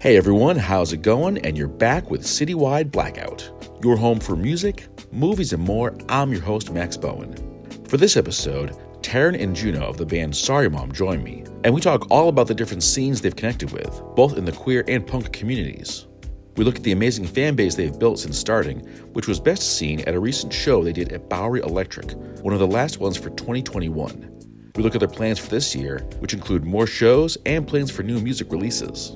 Hey everyone, how's it going? And you're back with Citywide Blackout, your home for music, movies, and more. I'm your host, Max Bowen. For this episode, Taryn and Juno of the band Sorry Mom join me, and we talk all about the different scenes they've connected with, both in the queer and punk communities. We look at the amazing fan base they've built since starting, which was best seen at a recent show they did at Bowery Electric, one of the last ones for 2021. We look at their plans for this year, which include more shows and plans for new music releases.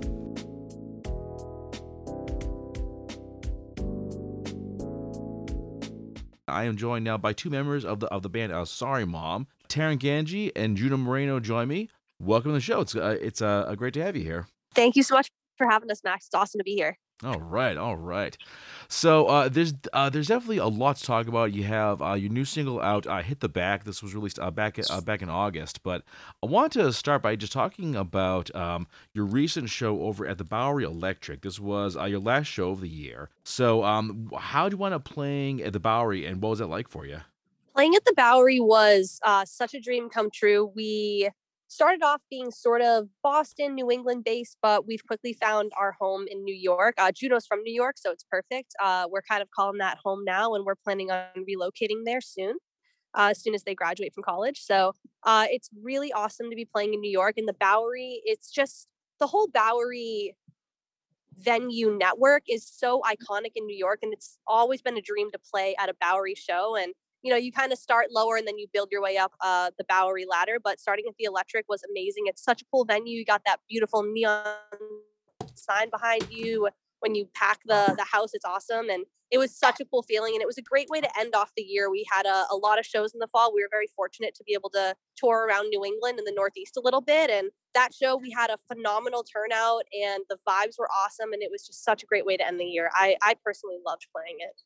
I am joined now by two members of the of the band uh, Sorry Mom, Taryn Ganji and Juno Moreno join me. Welcome to the show. It's uh, it's uh, great to have you here. Thank you so much for having us, Max. It's awesome to be here. All right, all right. So uh, there's uh, there's definitely a lot to talk about. You have uh, your new single out, uh, "Hit the Back." This was released uh, back uh, back in August. But I want to start by just talking about um, your recent show over at the Bowery Electric. This was uh, your last show of the year. So um, how do you want to playing at the Bowery, and what was that like for you? Playing at the Bowery was uh, such a dream come true. We started off being sort of Boston, New England based, but we've quickly found our home in New York. Uh, Juno's from New York, so it's perfect. Uh, we're kind of calling that home now, and we're planning on relocating there soon. Uh, as soon as they graduate from college. So uh, it's really awesome to be playing in New York. And the Bowery, it's just the whole Bowery venue network is so iconic in New York. And it's always been a dream to play at a Bowery show. And you know, you kind of start lower and then you build your way up uh, the Bowery ladder. But starting at the Electric was amazing. It's such a cool venue. You got that beautiful neon sign behind you. When you pack the the house, it's awesome, and it was such a cool feeling. And it was a great way to end off the year. We had a, a lot of shows in the fall. We were very fortunate to be able to tour around New England and the Northeast a little bit. And that show, we had a phenomenal turnout, and the vibes were awesome. And it was just such a great way to end the year. I I personally loved playing it.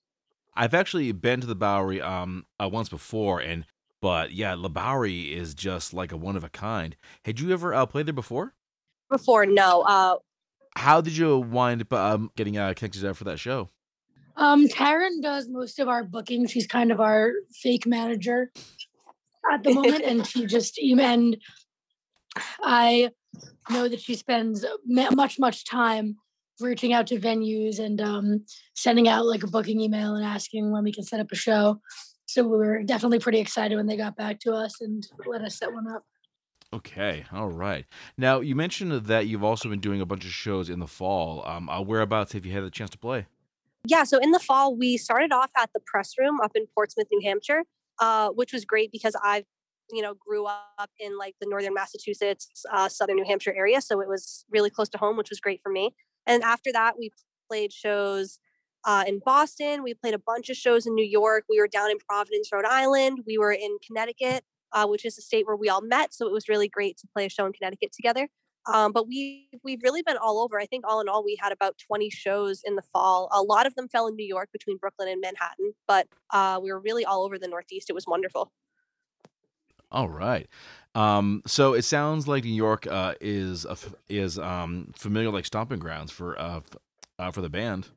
I've actually been to the Bowery um uh, once before, and but yeah, the Bowery is just like a one of a kind. Had you ever uh, played there before? Before, no. Uh, How did you wind up um, getting uh, connected out for that show? Um, Taryn does most of our booking. She's kind of our fake manager at the moment, and she just and I know that she spends much much time reaching out to venues and um, sending out like a booking email and asking when we can set up a show. So we were definitely pretty excited when they got back to us and let us set one up. Okay, all right. Now you mentioned that you've also been doing a bunch of shows in the fall. Um, uh, whereabouts have you had the chance to play? Yeah, so in the fall we started off at the press room up in Portsmouth, New Hampshire, uh, which was great because I've you know grew up in like the northern Massachusetts, uh, southern New Hampshire area, so it was really close to home, which was great for me. And after that, we played shows uh, in Boston. We played a bunch of shows in New York. We were down in Providence, Rhode Island. We were in Connecticut, uh, which is a state where we all met. So it was really great to play a show in Connecticut together. Um, but we we've really been all over. I think all in all, we had about 20 shows in the fall. A lot of them fell in New York between Brooklyn and Manhattan, but uh, we were really all over the Northeast. It was wonderful. All right. Um, so it sounds like New York uh, is is um, familiar like stomping grounds for uh, uh, for the band.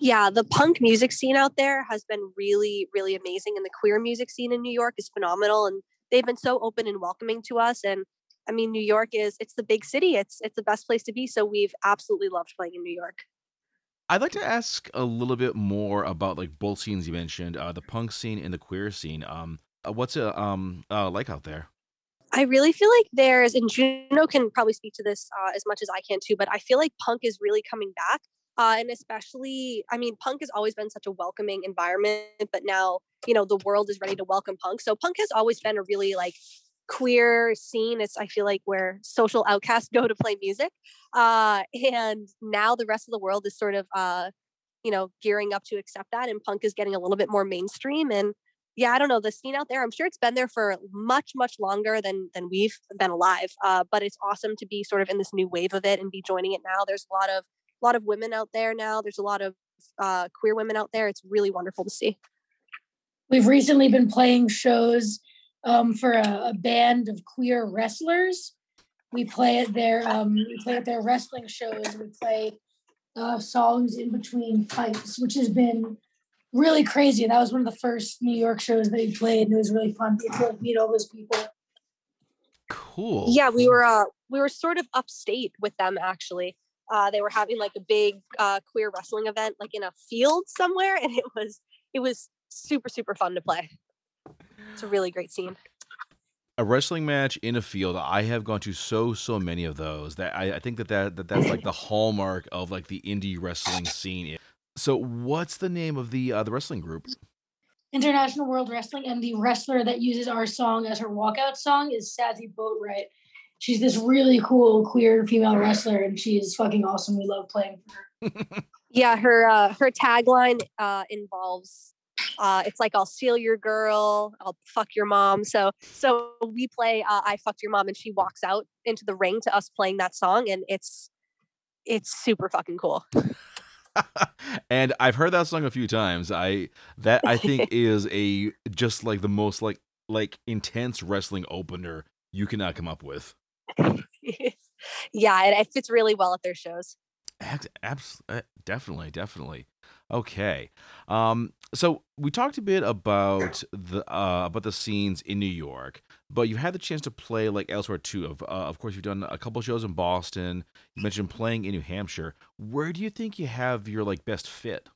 Yeah, the punk music scene out there has been really, really amazing, and the queer music scene in New York is phenomenal. And they've been so open and welcoming to us. And I mean, New York is it's the big city. It's it's the best place to be. So we've absolutely loved playing in New York. I'd like to ask a little bit more about like both scenes you mentioned, uh, the punk scene and the queer scene. Um, what's it um uh, like out there? I really feel like there's, and Juno can probably speak to this uh, as much as I can too, but I feel like punk is really coming back. Uh, and especially, I mean, punk has always been such a welcoming environment, but now, you know, the world is ready to welcome punk. So punk has always been a really like queer scene. It's, I feel like, where social outcasts go to play music. Uh, and now the rest of the world is sort of, uh, you know, gearing up to accept that. And punk is getting a little bit more mainstream. And yeah, I don't know the scene out there. I'm sure it's been there for much, much longer than than we've been alive. Uh, but it's awesome to be sort of in this new wave of it and be joining it now. There's a lot of a lot of women out there now. There's a lot of uh, queer women out there. It's really wonderful to see. We've recently been playing shows um, for a, a, band of queer wrestlers. We play at their um, we play at their wrestling shows. We play uh, songs in between fights, which has been really crazy. That was one of the first New York shows that he played, and it was really fun to like, meet all those people. Cool. Yeah, we were uh we were sort of upstate with them actually. uh, they were having like a big uh, queer wrestling event, like in a field somewhere, and it was it was super super fun to play. It's a really great scene. A wrestling match in a field. I have gone to so so many of those that I, I think that, that that that's like the hallmark of like the indie wrestling scene. So, what's the name of the uh, the wrestling group? International World Wrestling, and the wrestler that uses our song as her walkout song is Sassy Boatwright. She's this really cool queer female wrestler, and she's fucking awesome. We love playing for her. yeah, her uh, her tagline uh, involves uh, it's like I'll steal your girl, I'll fuck your mom. So so we play uh, I fucked your mom, and she walks out into the ring to us playing that song, and it's it's super fucking cool. and I've heard that song a few times. I that I think is a just like the most like like intense wrestling opener you cannot come up with. yeah, it, it, fits really well at their shows. Abs- uh, definitely, definitely. Okay. Um, so we talked a bit about the uh, about the scenes in New York, but you've had the chance to play like elsewhere too. Of uh, of course, you've done a couple shows in Boston. You mentioned playing in New Hampshire. Where do you think you have your like best fit?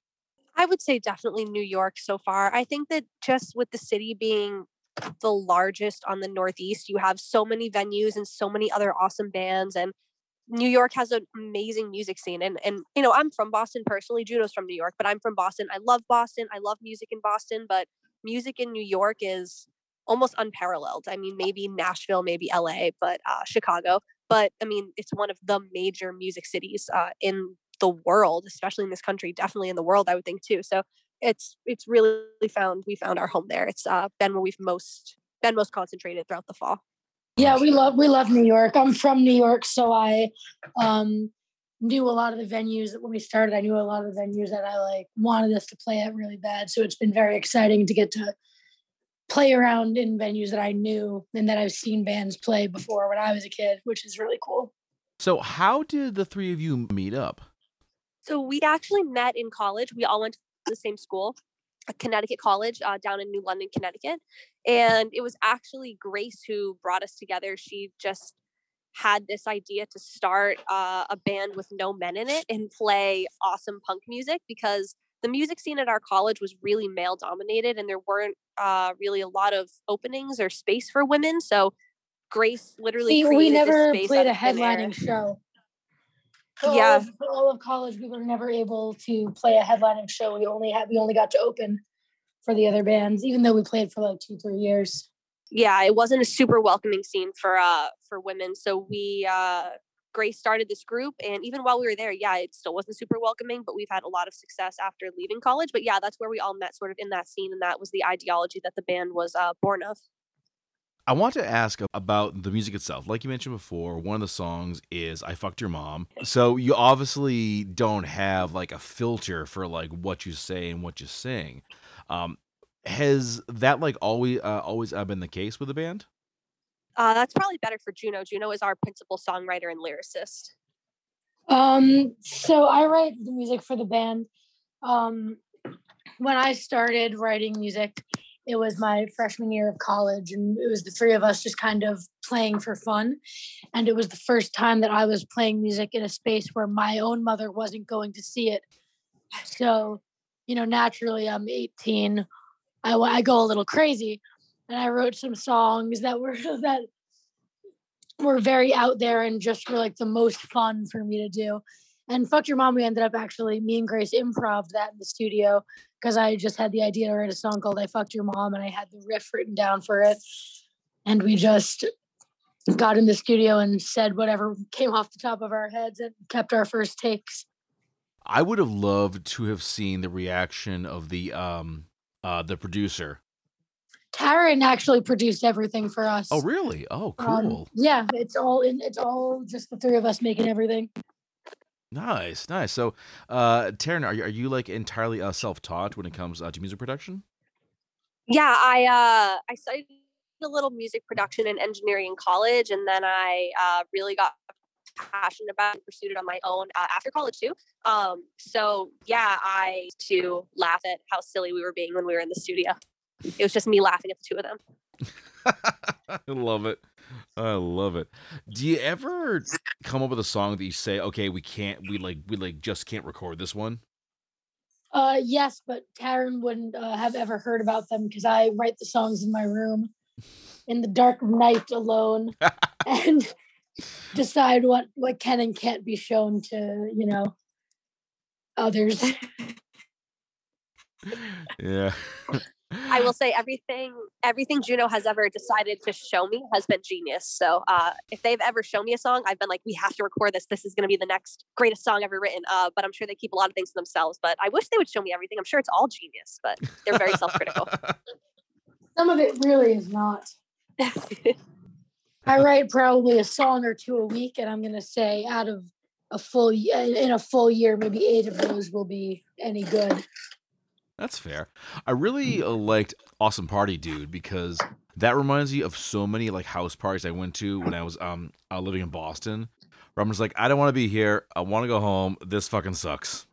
I would say definitely New York so far. I think that just with the city being the largest on the Northeast, you have so many venues and so many other awesome bands and New York has an amazing music scene. And and you know, I'm from Boston personally. Juno's from New York, but I'm from Boston. I love Boston. I love music in Boston, but music in New York is almost unparalleled. I mean, maybe Nashville, maybe LA, but uh, Chicago. But I mean, it's one of the major music cities uh, in the world, especially in this country, definitely in the world, I would think too. So it's it's really found we found our home there. It's uh, been where we've most been most concentrated throughout the fall. Yeah, we love we love New York. I'm from New York, so I um, knew a lot of the venues that when we started. I knew a lot of the venues that I like wanted us to play at really bad. So it's been very exciting to get to play around in venues that I knew and that I've seen bands play before when I was a kid, which is really cool. So how did the three of you meet up? So we actually met in college. We all went to the same school. Connecticut College uh, down in New London, Connecticut. And it was actually Grace who brought us together. She just had this idea to start uh, a band with no men in it and play awesome punk music because the music scene at our college was really male dominated and there weren't uh, really a lot of openings or space for women. So Grace literally we, we never played a headlining show. For yeah, all of, all of college, we were never able to play a headlining show. We only had we only got to open for the other bands, even though we played for like two three years. Yeah, it wasn't a super welcoming scene for uh for women. So we uh Grace started this group, and even while we were there, yeah, it still wasn't super welcoming. But we've had a lot of success after leaving college. But yeah, that's where we all met, sort of in that scene, and that was the ideology that the band was uh, born of. I want to ask about the music itself. Like you mentioned before, one of the songs is I fucked your mom. So you obviously don't have like a filter for like what you say and what you sing. Um, has that like always uh, always uh, been the case with the band? Uh, that's probably better for Juno. Juno is our principal songwriter and lyricist. Um, so I write the music for the band. Um, when I started writing music, it was my freshman year of college and it was the three of us just kind of playing for fun. And it was the first time that i was playing music in a space where my own mother wasn't going to see it. So you know naturally i'm 18 i, I go a little crazy and i wrote some songs that were that were very out there and just were like the most fun for me to do. And fuck your mom we ended up actually me and grace improv that in the studio because I just had the idea to write a song called I Fucked Your Mom and I had the riff written down for it. And we just got in the studio and said whatever came off the top of our heads and kept our first takes. I would have loved to have seen the reaction of the um uh the producer. Taryn actually produced everything for us. Oh really? Oh um, cool. Um, yeah, it's all in it's all just the three of us making everything. Nice, nice. So, uh, Taryn, are you, are you like entirely uh, self-taught when it comes uh, to music production? Yeah, I uh, I studied a little music production and engineering in college, and then I uh, really got passionate about and pursued it on my own uh, after college too. Um, so yeah, I to laugh at how silly we were being when we were in the studio. It was just me laughing at the two of them. I love it. I love it. Do you ever come up with a song that you say, "Okay, we can't, we like, we like, just can't record this one"? Uh, yes, but Taryn wouldn't uh, have ever heard about them because I write the songs in my room in the dark of night alone and decide what what can and can't be shown to you know others. Yeah. I will say everything everything Juno has ever decided to show me has been genius. So uh, if they've ever shown me a song, I've been like, we have to record this. This is going to be the next greatest song ever written. Uh, but I'm sure they keep a lot of things to themselves. But I wish they would show me everything. I'm sure it's all genius, but they're very self critical. Some of it really is not. I write probably a song or two a week, and I'm going to say out of a full in a full year, maybe eight of those will be any good. That's fair. I really uh, liked Awesome Party Dude because that reminds me of so many like house parties I went to when I was um uh, living in Boston. Where I'm just like, I don't want to be here. I want to go home. This fucking sucks.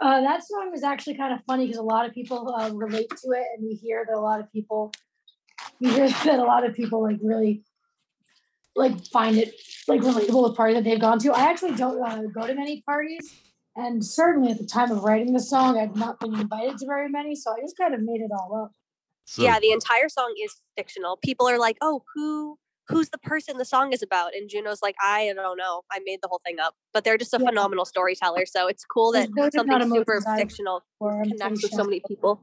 Uh, that song is actually kind of funny because a lot of people uh, relate to it, and we hear that a lot of people, we hear that a lot of people like really, like find it like relatable with parties that they've gone to. I actually don't uh, go to many parties, and certainly at the time of writing the song, I'd not been invited to very many, so I just kind of made it all up. So, yeah, the entire song is fictional. People are like, "Oh, who who's the person the song is about?" And Juno's like, "I don't know. I made the whole thing up." But they're just a Yeah. phenomenal storyteller. So it's cool that There's something super fictional connects with so many people.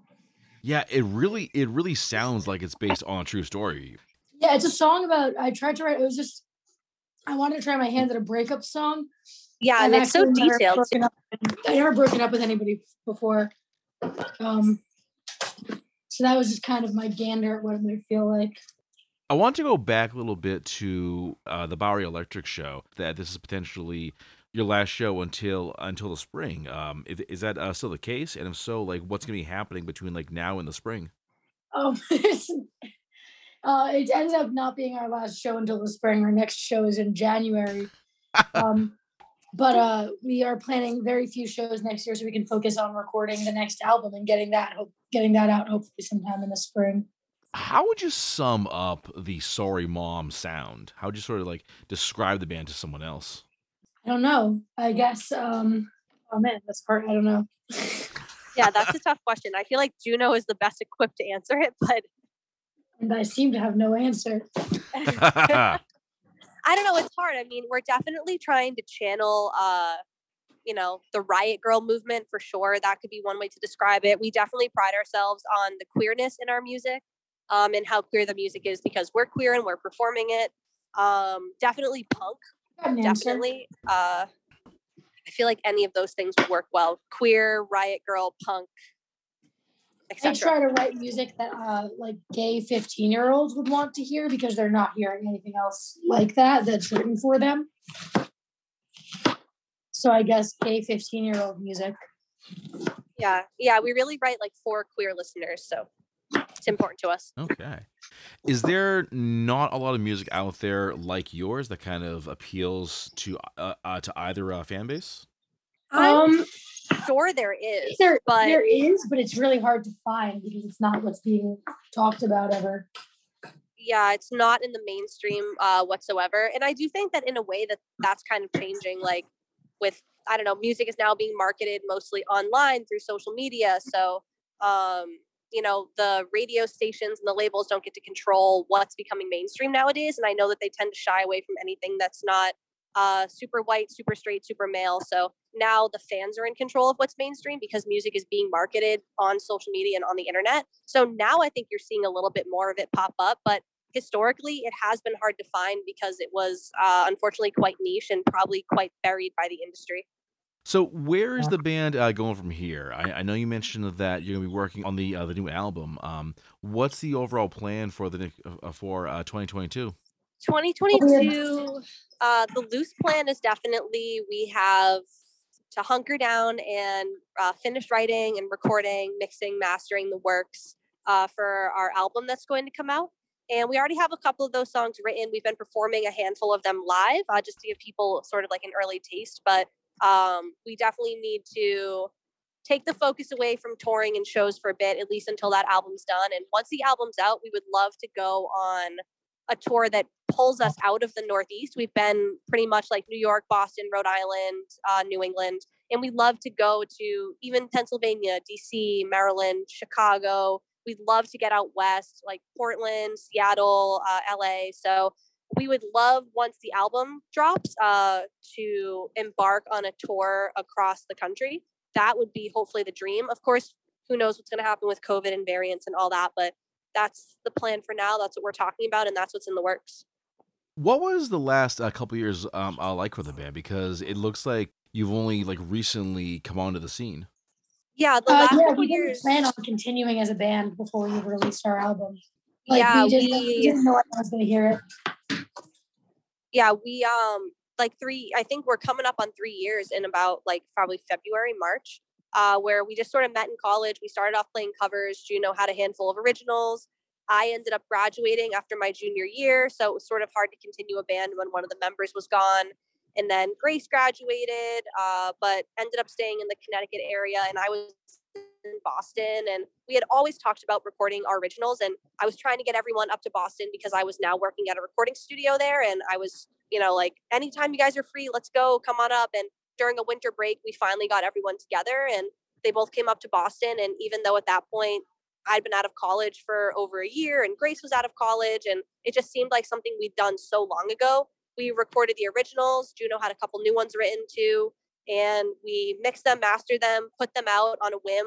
yeah, it really, it really sounds like it's based on a true story. Yeah, it's a song about. I tried to write. It was just. I wanted to try my hand at a breakup song. Yeah, and I've it's so detailed. I never broken up with anybody before. Um, so that was just kind of my gander at what it might feel like. I want to go back a little bit to uh, the Bowery Electric show. That this is potentially your last show until until the spring. Um, is, is that uh, still the case? And if so, like, what's going to be happening between like now and the spring? Um, uh, it ends up not being our last show until the spring. Our next show is in January. Um, but uh, we are planning very few shows next year, so we can focus on recording the next album and getting that hope, getting that out hopefully sometime in the spring. How would you sum up the Sorry Mom sound? How would you sort of like describe the band to someone else? I don't know. I guess. Um, oh man, this part I don't know. Yeah, that's a tough question. I feel like Juno is the best equipped to answer it, but and I seem to have no answer. I don't know. It's hard. I mean, we're definitely trying to channel, uh, you know, the Riot Grrrl movement for sure. That could be one way to describe it. We definitely pride ourselves on the queerness in our music, um, and how queer the music is because we're queer and we're performing it. Um, definitely punk. Got an answer. Definitely. Uh, I feel like any of those things would work well. Queer, Riot Grrrl, punk, I try to write music that uh, like gay 15 year olds would want to hear because they're not hearing anything else like that that's written for them. So I guess gay 15 year old music. Yeah, yeah. We really write like for queer listeners, so it's important to us. okay. Is there not a lot of music out there like yours that kind of appeals to uh, uh, to either uh, fan base? I'm Um, sure there is, there, but there is, but it's really hard to find because it's not what's being talked about ever. yeah, it's not in the mainstream uh, whatsoever. And I do think that in a way that that's kind of changing. Like with I don't know, music is now being marketed mostly online through social media. So um, you know, the radio stations and the labels don't get to control what's becoming mainstream nowadays. And I know that they tend to shy away from anything that's not uh, super white, super straight, super male. So now the fans are in control of what's mainstream because music is being marketed on social media and on the internet. So now I think you're seeing a little bit more of it pop up, but historically it has been hard to find because it was uh, unfortunately quite niche and probably quite buried by the industry. So where is the band uh, going from here? I, I know you mentioned that you're going to be working on the uh, the new album. Um, what's the overall plan for the uh, for uh, 2022? 2022 uh the loose plan is definitely we have to hunker down and uh, finish writing and recording mixing mastering the works uh, for our album that's going to come out. And we already have a couple of those songs written. We've been performing a handful of them live uh, just to give people sort of like an early taste. But um, we definitely need to take the focus away from touring and shows for a bit at least until that album's done. And once the album's out we would love to go on a tour that pulls us out of the Northeast. We've been pretty much like New York, Boston, Rhode Island, uh, New England, and we love to go to even Pennsylvania, DC, Maryland, Chicago. We'd love to get out west, like Portland, Seattle, uh, LA. So we would love once the album drops uh, to embark on a tour across the country. That would be hopefully the dream. Of course, who knows what's going to happen with COVID and variants and all that, but that's the plan for now. That's what we're talking about, and that's what's in the works. What was the last uh, couple years um, uh, like for the band? Because it looks like you've only like recently come onto the scene. Yeah, the Uh, last yeah, couple we didn't years. plan on continuing as a band before we released our album. Like Yeah, we, didn't, we- we didn't know anyone was going to hear it. yeah we um like three i think we're coming up on three years in about like probably february march uh where we just sort of met in college. We started off playing covers. Juno had a handful of originals. I ended up graduating after my junior year so it was sort of hard to continue a band when one of the members was gone. And then grace graduated uh, but ended up staying in the connecticut area and i was in boston and we had always talked about recording our originals and i was trying to get everyone up to boston because i was now working at a recording studio there and i was you know, like anytime you guys are free, let's go, come on up. And during a winter break, we finally got everyone together and they both came up to Boston. And even though at that point I'd been out of college for over a year and Grace was out of college, and it just seemed like something we'd done so long ago, we recorded the originals. Juno had a couple new ones written too. And we mixed them, mastered them, put them out on a whim.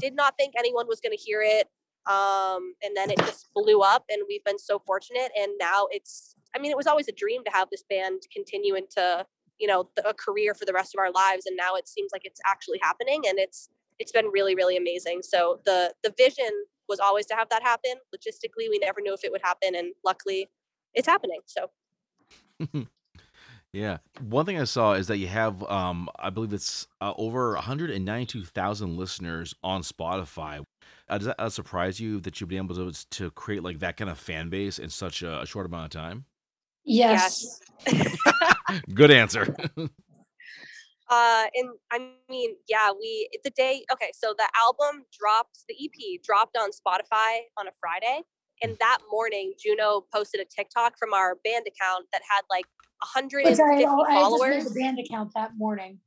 Did not think anyone was going to hear it. Um, and then it just blew up, and we've been so fortunate. And now it's I mean, it was always a dream to have this band continue into, you know, a career for the rest of our lives. And now it seems like it's actually happening and it's, it's been really, really amazing. So the, the vision was always to have that happen. Logistically, we never knew if it would happen. And luckily it's happening. So Yeah. One thing I saw is that you have, um, I believe it's uh, over 192,000 listeners on Spotify. Uh, does that uh, surprise you that you've been able to, to create like that kind of fan base in such a, a short amount of time? Yes. Good answer. Uh, and I mean, yeah, we the day. Okay, so the album dropped, the EP dropped on Spotify on a Friday, and that morning, Juno posted a TikTok from our band account that had like Which I, 150 I just followers. made the band account that morning.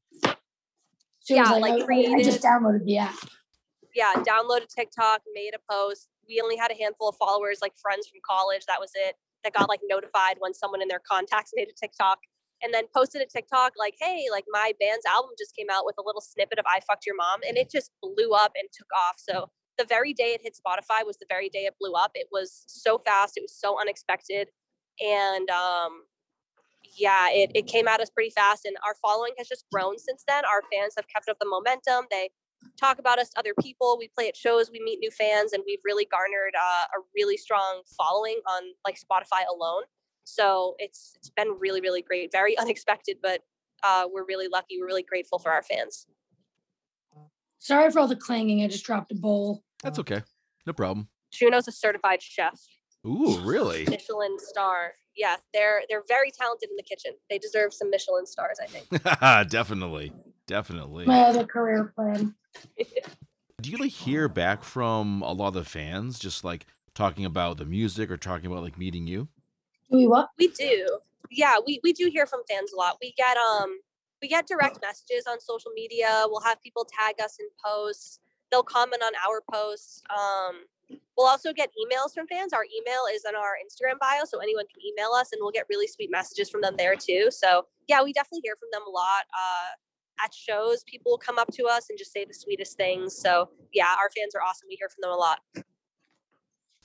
So Yeah, like, like, I- I, just downloaded the app. yeah, downloaded TikTok, made a post. We only had a handful of followers, like friends from college. That was it. That got like notified when someone in their contacts made a TikTok and then posted a TikTok like, hey, like my band's album just came out with a little snippet of I fucked your mom. And it just blew up and took off. So the very day it hit Spotify was the very day it blew up. It was so fast, it was so unexpected. And um yeah, it, it came at us pretty fast and our following has just grown since then. Our fans have kept up the momentum. They talk about us to other people. We play at shows, we meet new fans, and we've really garnered uh, a really strong following on like Spotify alone. So it's it's been really really great, very unexpected, but uh, we're really lucky. We're really grateful for our fans. Sorry for all the clanging. I just dropped a bowl. That's okay. No problem. Juno's a certified chef, Ooh, really? Michelin star. Yeah, they're they're very talented in the kitchen. They deserve some Michelin stars, I think. definitely. Definitely. My other career plan. Do you like hear back from a lot of the fans just like talking about the music or talking about like meeting you? Do we what? We do. Yeah, we, we do hear from fans a lot. We get um we get direct messages on social media. We'll have people tag us in posts. They'll comment on our posts. Um we'll also get emails from fans. Our email is in our Instagram bio, so anyone can email us and we'll get really sweet messages from them there too. So yeah, we definitely hear from them a lot. Uh at shows, people come up to us and just say the sweetest things. So yeah, our fans are awesome. We hear from them a lot.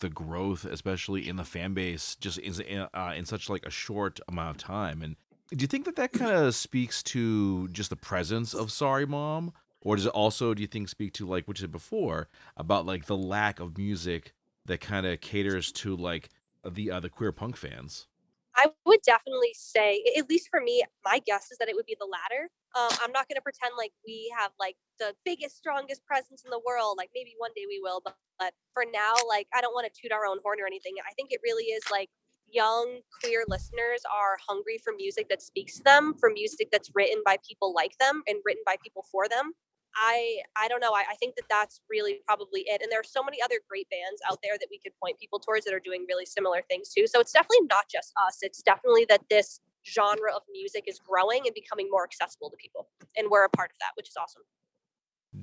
The growth, especially in the fan base, just is in, uh, in such like a short amount of time. And do you think that that kind of speaks to just the presence of Sorry Mom, or does it also, do you think, speak to like what you said before about like the lack of music that kind of caters to like the uh, the queer punk fans? I would definitely say, at least for me, my guess is that it would be the latter. Um, I'm not going to pretend like we have like the biggest, strongest presence in the world. Like maybe one day we will, but, but for now, like I don't want to toot our own horn or anything. I think it really is like young queer listeners are hungry for music that speaks to them, for music that's written by people like them and written by people for them. I I don't know. I, I think that that's really probably it. And there are so many other great bands out there that we could point people towards that are doing really similar things too. So it's definitely not just us. It's definitely that this genre of music is growing and becoming more accessible to people, and we're a part of that, which is awesome.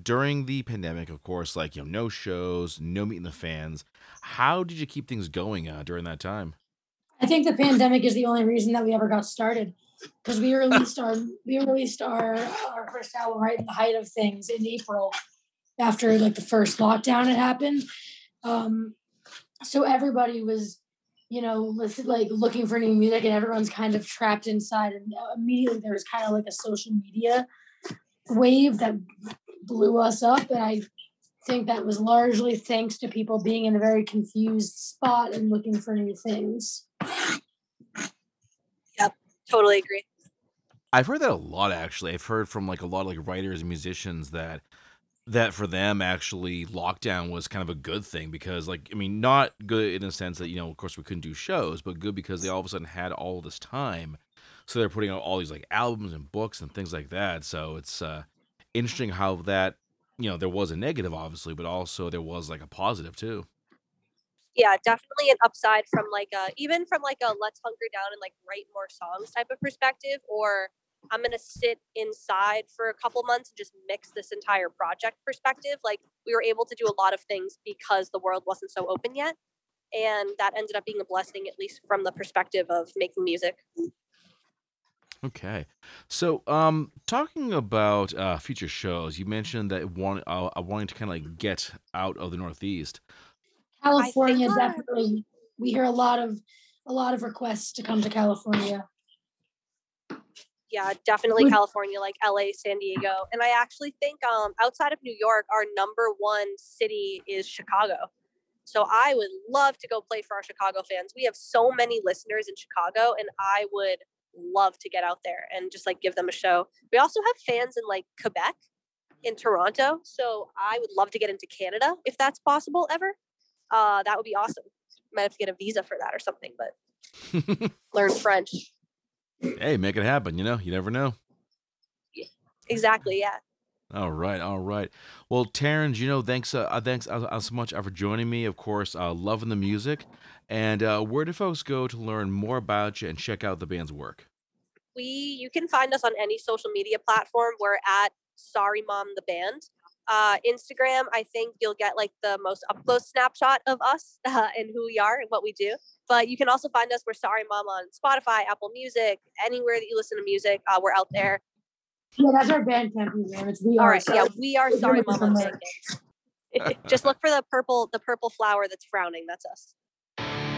During the pandemic, of course, like you know, no shows, no meeting the fans. How did you keep things going uh, during that time? I think the pandemic is the only reason that we ever got started because we released our we released our our first album right in the height of things in April after like the first lockdown had happened. Um, so everybody was, you know, listen, like looking for new music, and everyone's kind of trapped inside. And immediately there was kind of like a social media wave that blew us up, and I think that was largely thanks to people being in a very confused spot and looking for new things. Totally agree. I've heard that a lot actually. I've heard from like a lot of like writers and musicians that that for them actually lockdown was kind of a good thing because like I mean not good in the sense that you know of course we couldn't do shows but good because they all of a sudden had all this time so they're putting out all these like albums and books and things like that so it's uh interesting how that you know there was a negative obviously but also there was like a positive too yeah definitely an upside from like a even from like a let's hunker down and like write more songs type of perspective or i'm gonna sit inside for a couple months and just mix this entire project perspective like we were able to do a lot of things because the world wasn't so open yet and that ended up being a blessing at least from the perspective of making music Okay. So, um, talking about uh, future shows, you mentioned that uh, uh, wanting to kind of like get out of the Northeast. California definitely. We hear a lot of a lot of requests to come to California. Yeah, definitely California, like LA, San Diego, and I actually think um, outside of New York, our number one city is Chicago. So I would love to go play for our Chicago fans. We have so many listeners in Chicago, and I would love to get out there and just like give them a show. We also have fans in like Quebec, in Toronto. So I would love to get into Canada if that's possible ever. Uh, that would be awesome. Might have to get a visa for that or something, but learn French. Hey, make it happen. You know, you never know. Exactly. Yeah. All right, all right. Well, Taryn, you know, thanks, uh, thanks uh, uh, so much uh, for joining me. Of course, uh, loving the music. And uh, where do folks go to learn more about you and check out the band's work? We, you can find us on any social media platform. We're at Sorry Mom the Band. Uh, Instagram, I think you'll get like the most up close snapshot of us uh, and who we are and what we do. But you can also find us. We're Sorry Mom on Spotify, Apple Music, anywhere that you listen to music. Uh, we're out there. Yeah, that's our Bandcamp username. It's we All are. right, yeah, we are Sorry Mom on Bandcamp. Just look for the purple, the purple flower that's frowning. That's us.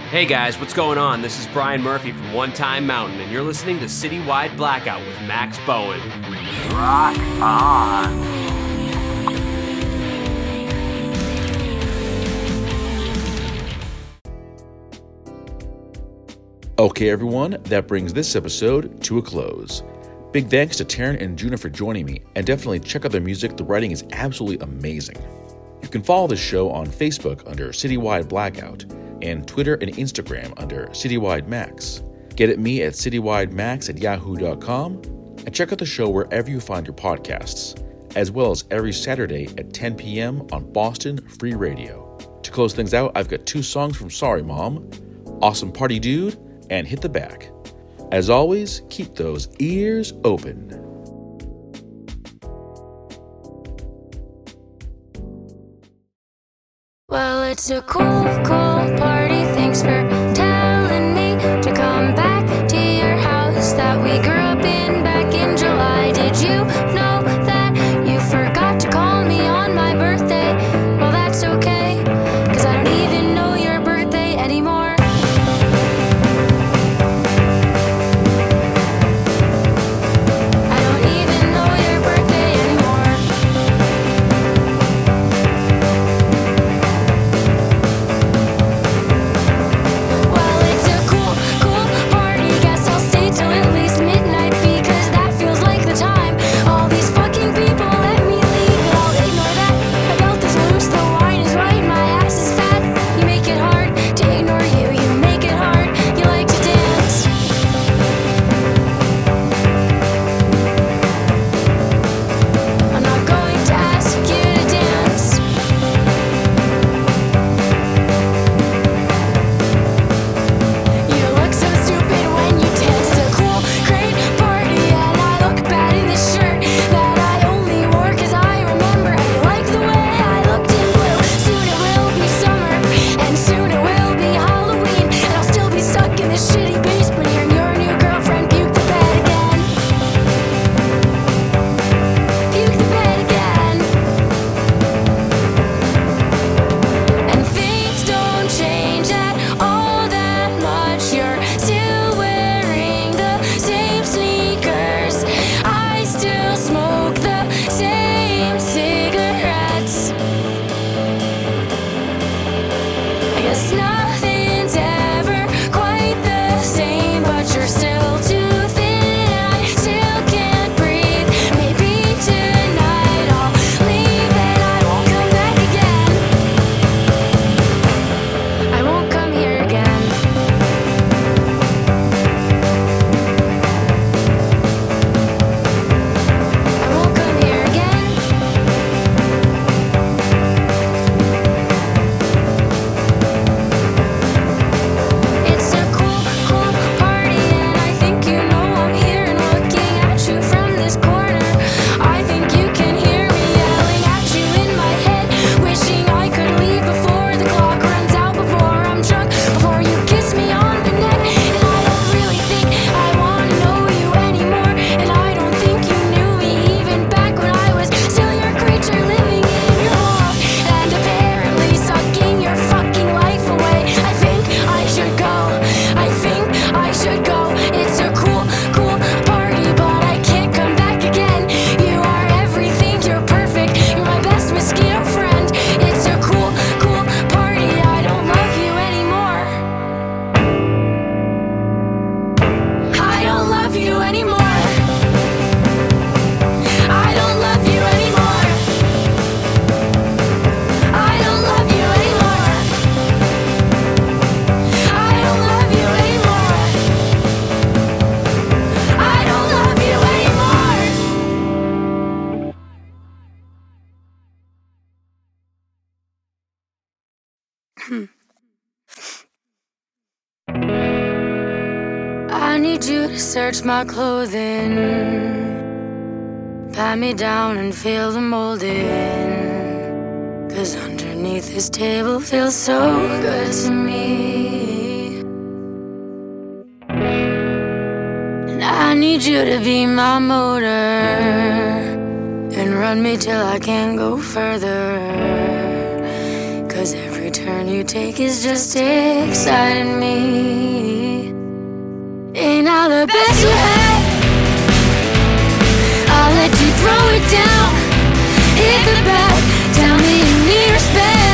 Hey guys, what's going on? This is Brian Murphy from One Time Mountain, and you're listening to Citywide Blackout with Max Bowen. Rock on. Okay, everyone, that brings this episode to a close. Big thanks to Taryn and Juno for joining me, and definitely check out their music. The writing is absolutely amazing. You can follow the show on Facebook under Citywide Blackout and Twitter and Instagram under Citywide Max. Get at me at citywidemax at yahoo.com and check out the show wherever you find your podcasts, as well as every Saturday at 10 p.m. on Boston Free Radio. To close things out, I've got two songs from Sorry Mom Awesome Party Dude and Hit the Back. As always, keep those ears open. Well, it's a cool, cool party. Need you to search my clothing, pat me down and feel the molding. Cause underneath this table feels so good to me. And I need you to be my motor and run me till I can't go further. Cause every turn you take is just exciting me. Ain't all the best you had. I'll let you throw it down. Hit the back. Tell me you need respect.